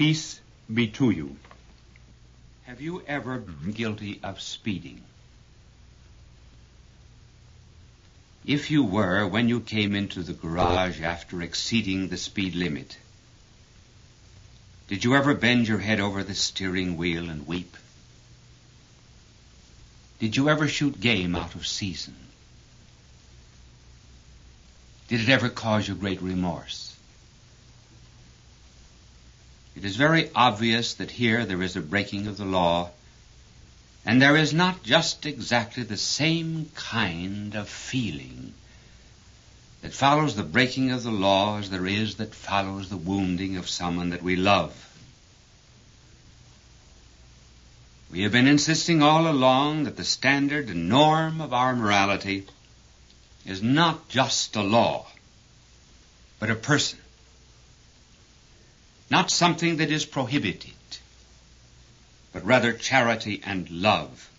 Peace be to you. Have you ever been guilty of speeding? If you were, when you came into the garage after exceeding the speed limit, did you ever bend your head over the steering wheel and weep? Did you ever shoot game out of season? Did it ever cause you great remorse? It is very obvious that here there is a breaking of the law, and there is not just exactly the same kind of feeling that follows the breaking of the law as there is that follows the wounding of someone that we love. We have been insisting all along that the standard and norm of our morality is not just a law, but a person. Not something that is prohibited, but rather charity and love.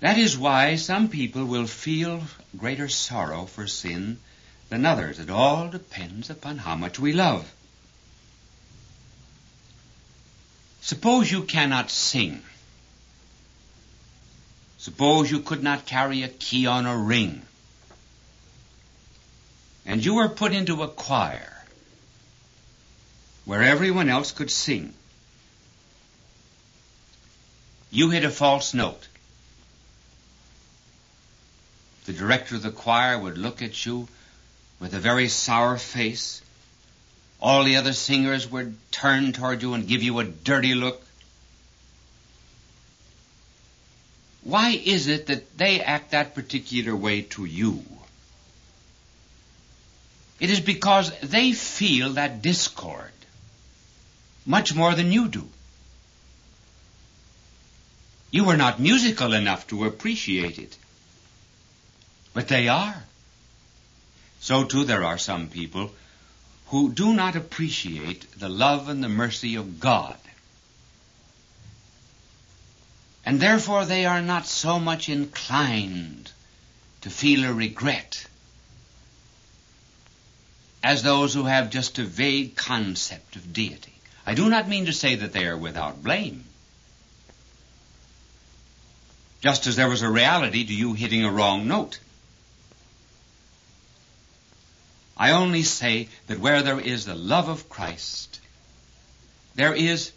That is why some people will feel greater sorrow for sin than others. It all depends upon how much we love. Suppose you cannot sing. Suppose you could not carry a key on a ring. And you were put into a choir where everyone else could sing. You hit a false note. The director of the choir would look at you with a very sour face. All the other singers would turn toward you and give you a dirty look. Why is it that they act that particular way to you? It is because they feel that discord much more than you do. You are not musical enough to appreciate it. But they are. So too there are some people who do not appreciate the love and the mercy of God. And therefore they are not so much inclined to feel a regret as those who have just a vague concept of deity. I do not mean to say that they are without blame. Just as there was a reality to you hitting a wrong note. I only say that where there is the love of Christ, there is,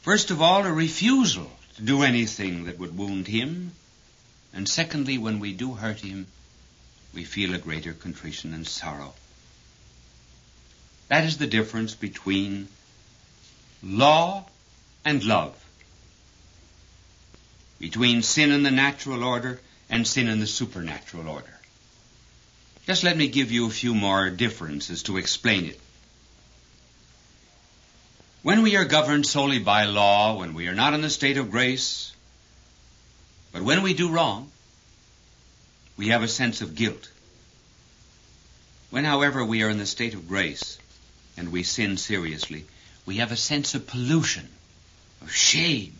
first of all, a refusal to do anything that would wound him, and secondly, when we do hurt him, we feel a greater contrition and sorrow. That is the difference between law and love, between sin in the natural order and sin in the supernatural order. Just let me give you a few more differences to explain it. When we are governed solely by law, when we are not in the state of grace, but when we do wrong, we have a sense of guilt. When, however, we are in the state of grace and we sin seriously, we have a sense of pollution, of shame,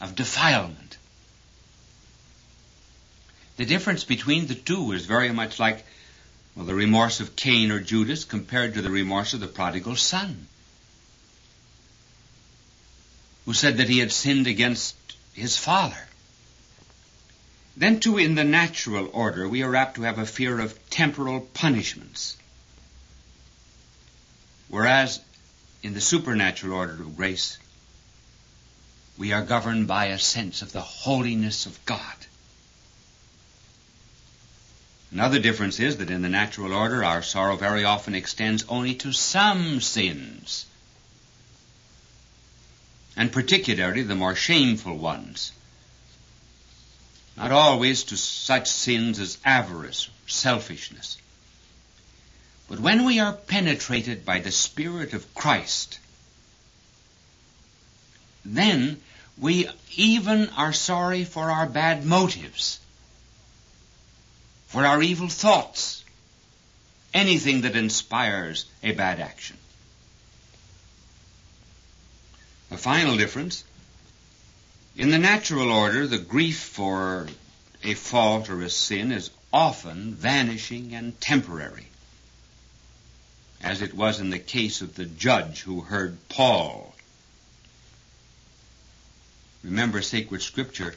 of defilement. The difference between the two is very much like well, the remorse of Cain or Judas compared to the remorse of the prodigal son, who said that he had sinned against his father. Then, too, in the natural order, we are apt to have a fear of temporal punishments. Whereas in the supernatural order of grace, we are governed by a sense of the holiness of God. Another difference is that in the natural order, our sorrow very often extends only to some sins, and particularly the more shameful ones. Not always to such sins as avarice, selfishness. But when we are penetrated by the Spirit of Christ, then we even are sorry for our bad motives for our evil thoughts, anything that inspires a bad action. A final difference. In the natural order, the grief for a fault or a sin is often vanishing and temporary. As it was in the case of the judge who heard Paul. Remember, sacred scripture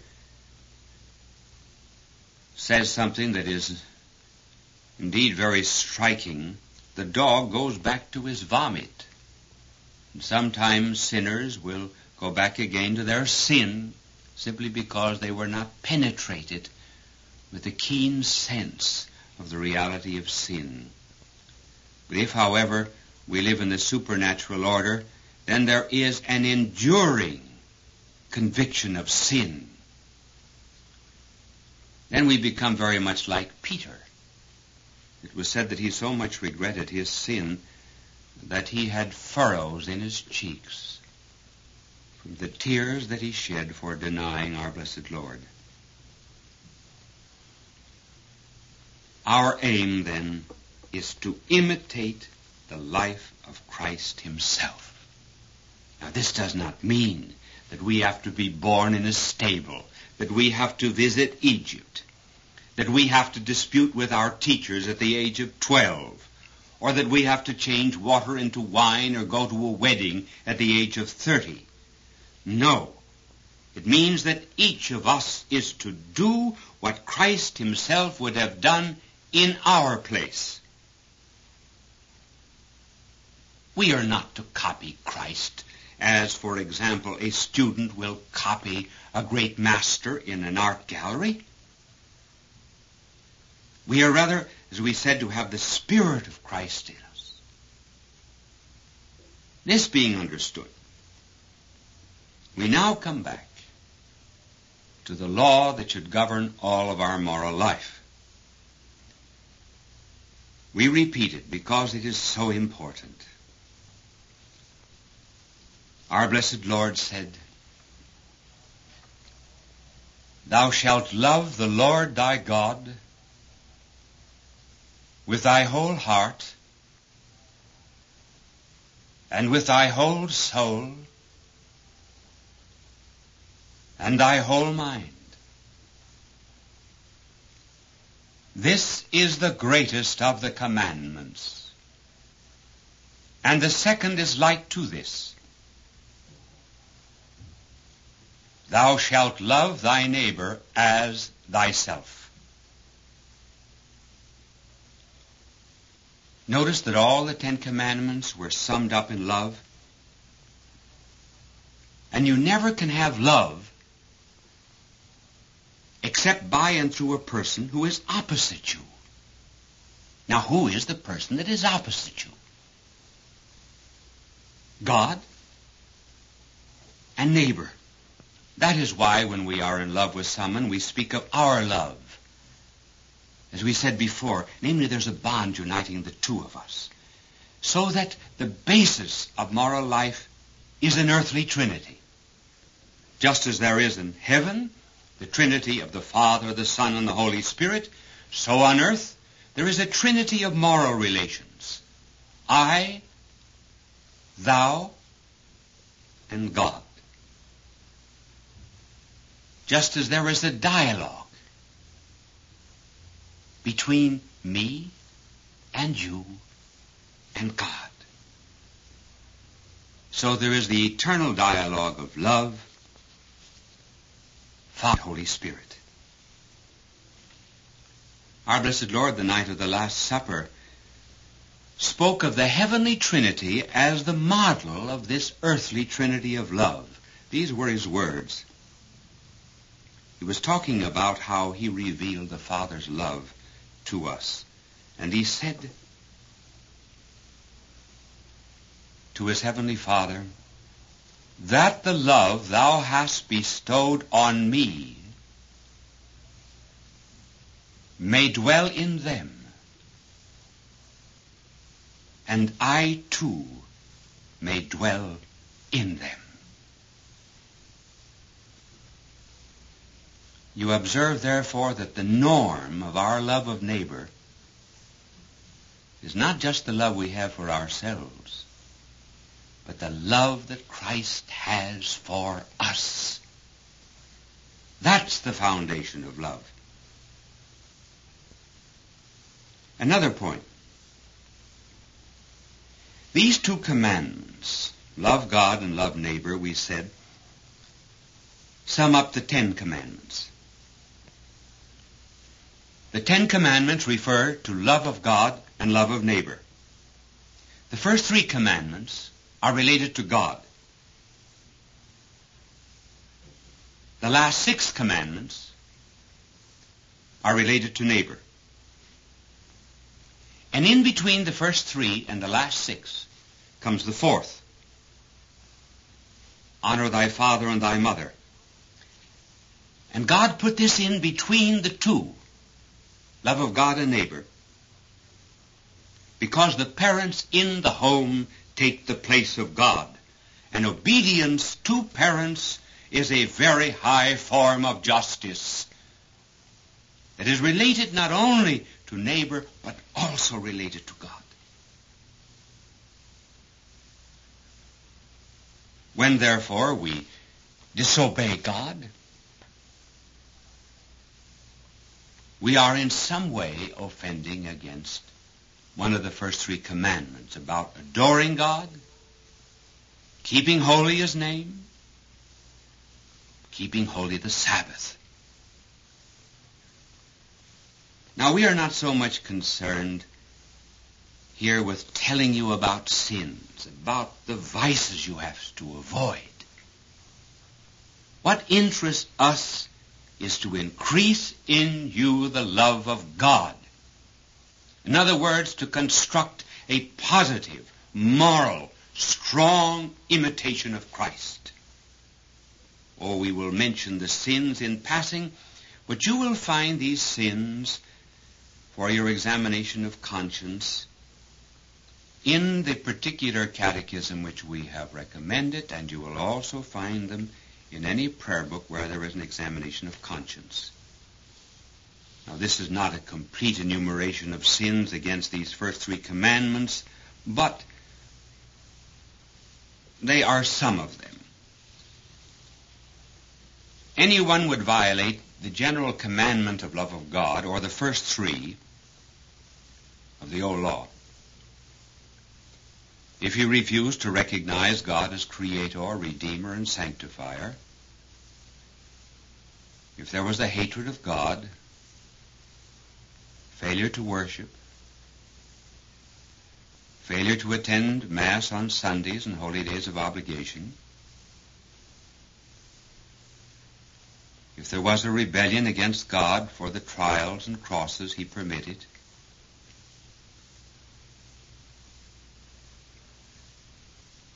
says something that is indeed very striking. The dog goes back to his vomit. And sometimes sinners will go back again to their sin simply because they were not penetrated with a keen sense of the reality of sin. If, however, we live in the supernatural order, then there is an enduring conviction of sin. Then we become very much like Peter. It was said that he so much regretted his sin that he had furrows in his cheeks from the tears that he shed for denying our blessed Lord. Our aim, then, is to imitate the life of Christ himself. Now, this does not mean that we have to be born in a stable, that we have to visit Egypt, that we have to dispute with our teachers at the age of 12, or that we have to change water into wine or go to a wedding at the age of 30. No. It means that each of us is to do what Christ himself would have done in our place. We are not to copy Christ as, for example, a student will copy a great master in an art gallery. We are rather, as we said, to have the Spirit of Christ in us. This being understood, we now come back to the law that should govern all of our moral life. We repeat it because it is so important. Our blessed Lord said, Thou shalt love the Lord thy God with thy whole heart and with thy whole soul and thy whole mind. This is the greatest of the commandments. And the second is like to this. Thou shalt love thy neighbor as thyself. Notice that all the Ten Commandments were summed up in love. And you never can have love except by and through a person who is opposite you. Now, who is the person that is opposite you? God and neighbor. That is why when we are in love with someone, we speak of our love. As we said before, namely there's a bond uniting the two of us. So that the basis of moral life is an earthly trinity. Just as there is in heaven the trinity of the Father, the Son, and the Holy Spirit, so on earth there is a trinity of moral relations. I, thou, and God just as there is a dialogue between me and you and God. So there is the eternal dialogue of love, Father, Holy Spirit. Our blessed Lord, the night of the Last Supper, spoke of the heavenly Trinity as the model of this earthly Trinity of love. These were his words. He was talking about how he revealed the Father's love to us. And he said to his heavenly Father, that the love thou hast bestowed on me may dwell in them, and I too may dwell in them. You observe, therefore, that the norm of our love of neighbor is not just the love we have for ourselves, but the love that Christ has for us. That's the foundation of love. Another point. These two commandments, love God and love neighbor, we said, sum up the Ten Commandments. The Ten Commandments refer to love of God and love of neighbor. The first three commandments are related to God. The last six commandments are related to neighbor. And in between the first three and the last six comes the fourth. Honor thy father and thy mother. And God put this in between the two, love of God and neighbor, because the parents in the home take the place of God. And obedience to parents is a very high form of justice that is related not only to neighbor, but also related to God. When therefore we disobey God, we are in some way offending against one of the first three commandments about adoring God, keeping holy his name, keeping holy the Sabbath. Now we are not so much concerned here with telling you about sins, about the vices you have to avoid. What interests us is to increase in you the love of God. In other words, to construct a positive, moral, strong imitation of Christ. Or we will mention the sins in passing, but you will find these sins for your examination of conscience in the particular catechism which we have recommended, and you will also find them in any prayer book where there is an examination of conscience. Now, this is not a complete enumeration of sins against these first three commandments, but they are some of them. Anyone would violate the general commandment of love of God, or the first three, of the old law. If you refuse to recognize God as creator, redeemer, and sanctifier, if there was a hatred of God, failure to worship, failure to attend Mass on Sundays and holy days of obligation, if there was a rebellion against God for the trials and crosses he permitted,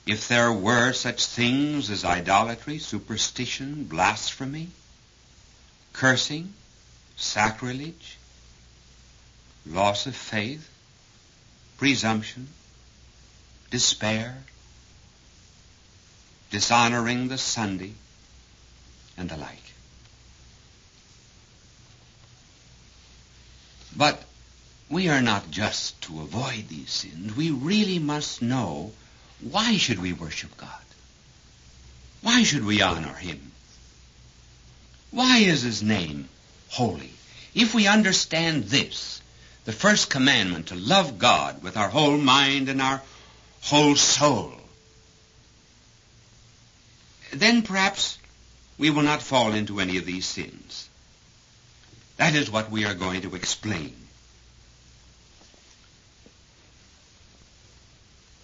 if there were such things as idolatry, superstition, blasphemy, cursing, sacrilege, loss of faith, presumption, despair, dishonoring the Sunday, and the like. But we are not just to avoid these sins. We really must know why should we worship God? Why should we honor Him? Why is His name holy? If we understand this, the first commandment to love God with our whole mind and our whole soul, then perhaps we will not fall into any of these sins. That is what we are going to explain.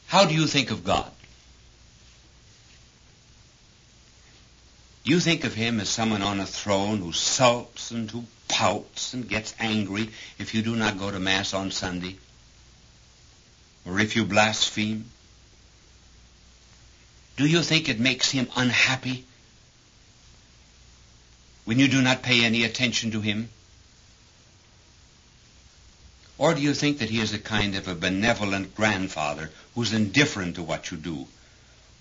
How do you think of God? Do you think of him as someone on a throne who sulks and who pouts and gets angry if you do not go to Mass on Sunday? Or if you blaspheme? Do you think it makes him unhappy when you do not pay any attention to him? Or do you think that he is a kind of a benevolent grandfather who's indifferent to what you do,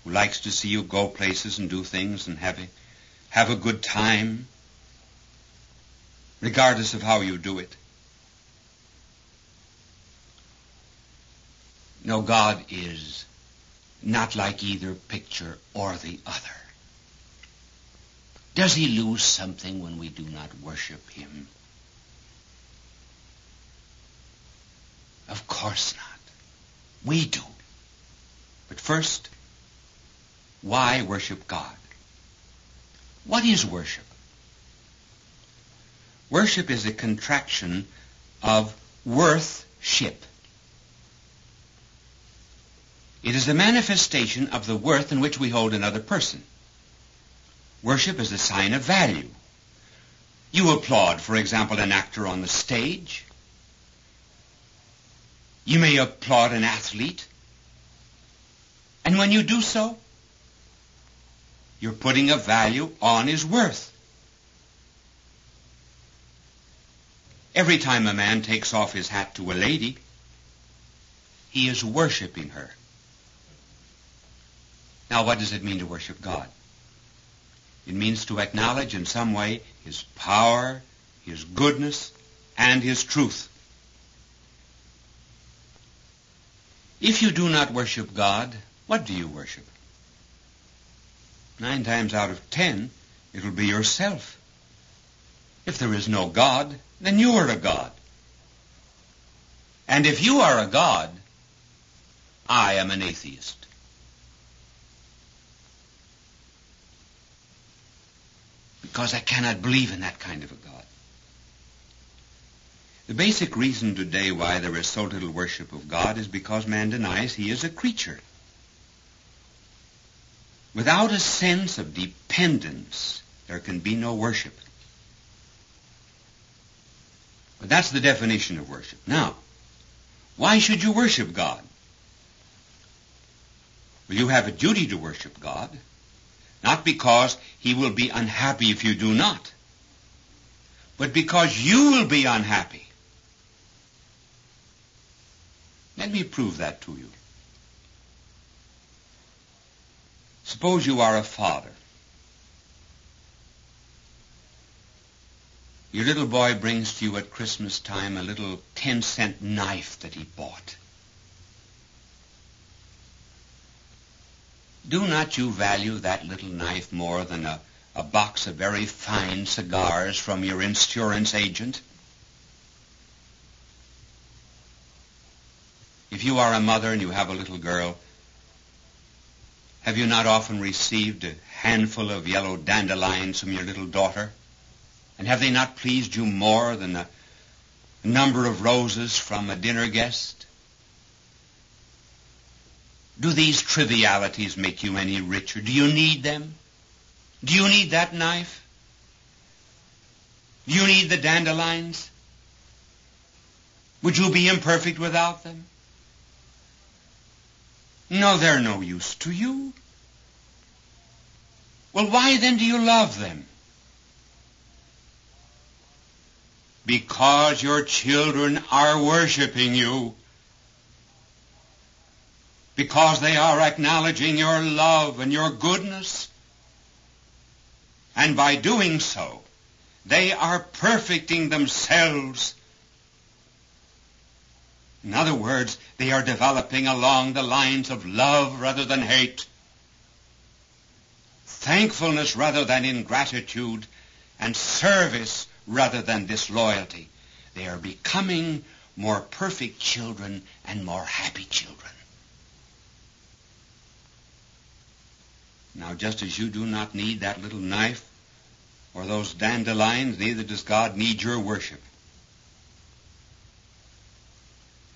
who likes to see you go places and do things and have a, have a good time, regardless of how you do it? No, God is not like either picture or the other. Does he lose something when we do not worship him? Of course not. We do. But first, why worship God? What is worship? Worship is a contraction of worth-ship. It is a manifestation of the worth in which we hold another person. Worship is a sign of value. You applaud, for example, an actor on the stage. You may applaud an athlete. And when you do so, you're putting a value on his worth. Every time a man takes off his hat to a lady, he is worshiping her. Now, what does it mean to worship God? It means to acknowledge in some way His power, His goodness, and His truth. If you do not worship God, what do you worship? Nine times out of ten, it'll be yourself. If there is no God, then you are a God. And if you are a God, I am an atheist. Because I cannot believe in that kind of a God. The basic reason today why there is so little worship of God is because man denies he is a creature. Without a sense of dependence, there can be no worship. But that's the definition of worship. Now, why should you worship God? Well, you have a duty to worship God, not because he will be unhappy if you do not, but because you will be unhappy. Let me prove that to you. Suppose you are a father. Your little boy brings to you at Christmas time a little 10 cent knife that he bought. Do not you value that little knife more than a, a box of very fine cigars from your insurance agent? If you are a mother and you have a little girl, have you not often received a handful of yellow dandelions from your little daughter? And have they not pleased you more than a number of roses from a dinner guest? Do these trivialities make you any richer? Do you need them? Do you need that knife? Do you need the dandelions? Would you be imperfect without them? No, they're no use to you. Well, why then do you love them? Because your children are worshiping you. Because they are acknowledging your love and your goodness. And by doing so, they are perfecting themselves in other words, they are developing along the lines of love rather than hate, thankfulness rather than ingratitude, and service rather than disloyalty. They are becoming more perfect children and more happy children. Now, just as you do not need that little knife or those dandelions, neither does God need your worship.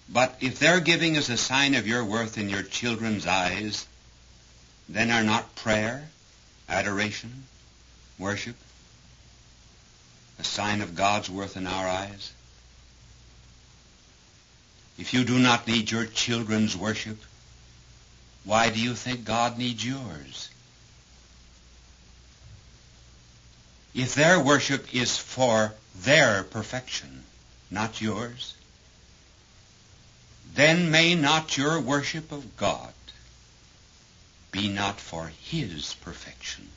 But if they're giving is a sign of your worth in your children's eyes, then are not prayer, adoration, worship a sign of God's worth in our eyes? If you do not need your children's worship, why do you think God needs yours? If their worship is for their perfection, not yours, then may not your worship of God be not for his perfection,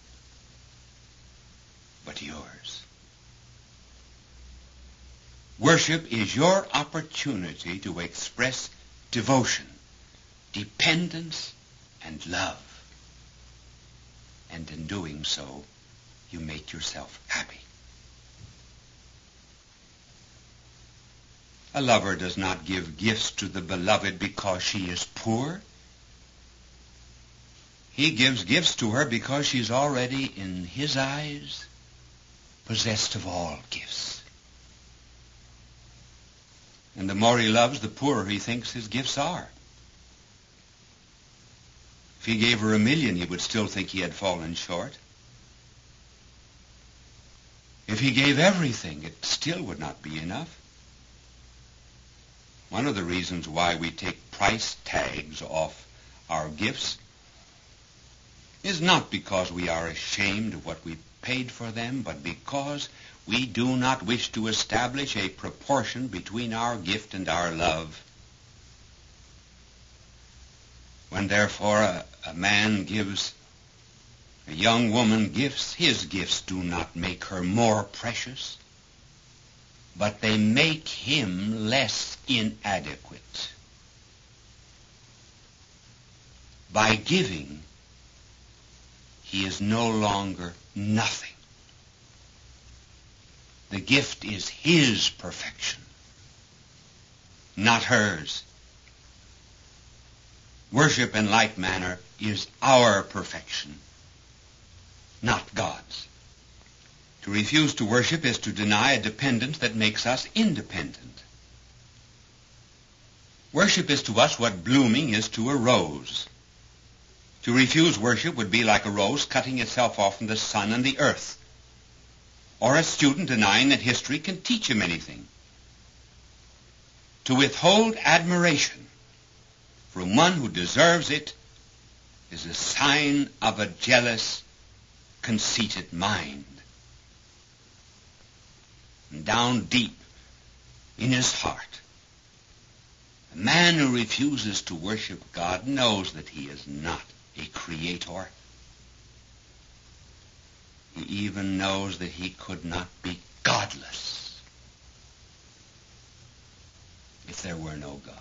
but yours. Worship is your opportunity to express devotion, dependence, and love. And in doing so, you make yourself happy. A lover does not give gifts to the beloved because she is poor. He gives gifts to her because she's already, in his eyes, possessed of all gifts. And the more he loves, the poorer he thinks his gifts are. If he gave her a million, he would still think he had fallen short. If he gave everything, it still would not be enough. One of the reasons why we take price tags off our gifts is not because we are ashamed of what we paid for them, but because we do not wish to establish a proportion between our gift and our love. When therefore a, a man gives a young woman gifts, his gifts do not make her more precious, but they make him less inadequate. By giving, he is no longer nothing. The gift is his perfection, not hers. Worship in like manner is our perfection, not God's. To refuse to worship is to deny a dependence that makes us independent. Worship is to us what blooming is to a rose. To refuse worship would be like a rose cutting itself off from the sun and the earth, or a student denying that history can teach him anything. To withhold admiration from one who deserves it is a sign of a jealous, conceited mind. Down deep in his heart, a man who refuses to worship God knows that he is not a creator. He even knows that he could not be godless if there were no God.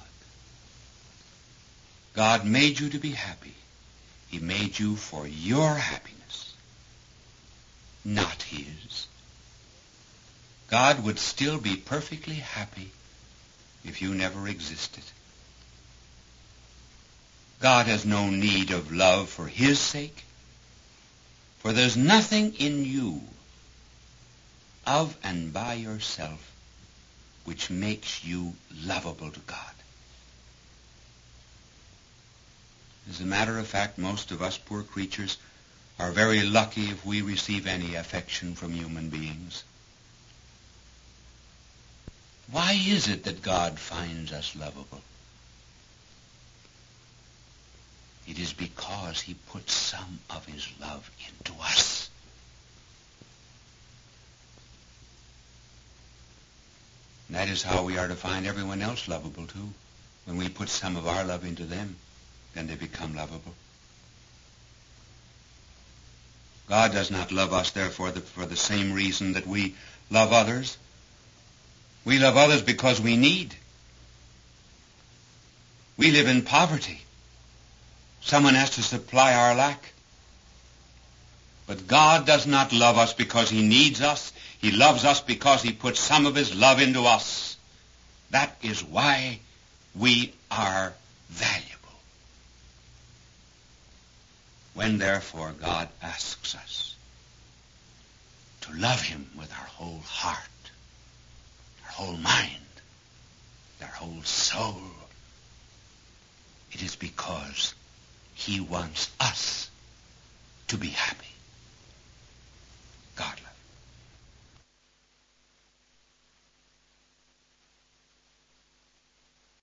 God made you to be happy. He made you for your happiness, not his. God would still be perfectly happy if you never existed. God has no need of love for his sake, for there's nothing in you of and by yourself which makes you lovable to God. As a matter of fact, most of us poor creatures are very lucky if we receive any affection from human beings. Why is it that God finds us lovable? It is because he puts some of his love into us. And that is how we are to find everyone else lovable too. When we put some of our love into them, then they become lovable. God does not love us, therefore, for the same reason that we love others. We love others because we need. We live in poverty. Someone has to supply our lack. But God does not love us because he needs us. He loves us because he puts some of his love into us. That is why we are valuable. When therefore God asks us to love him with our whole heart, whole mind, our whole soul, it is because he wants us to be happy.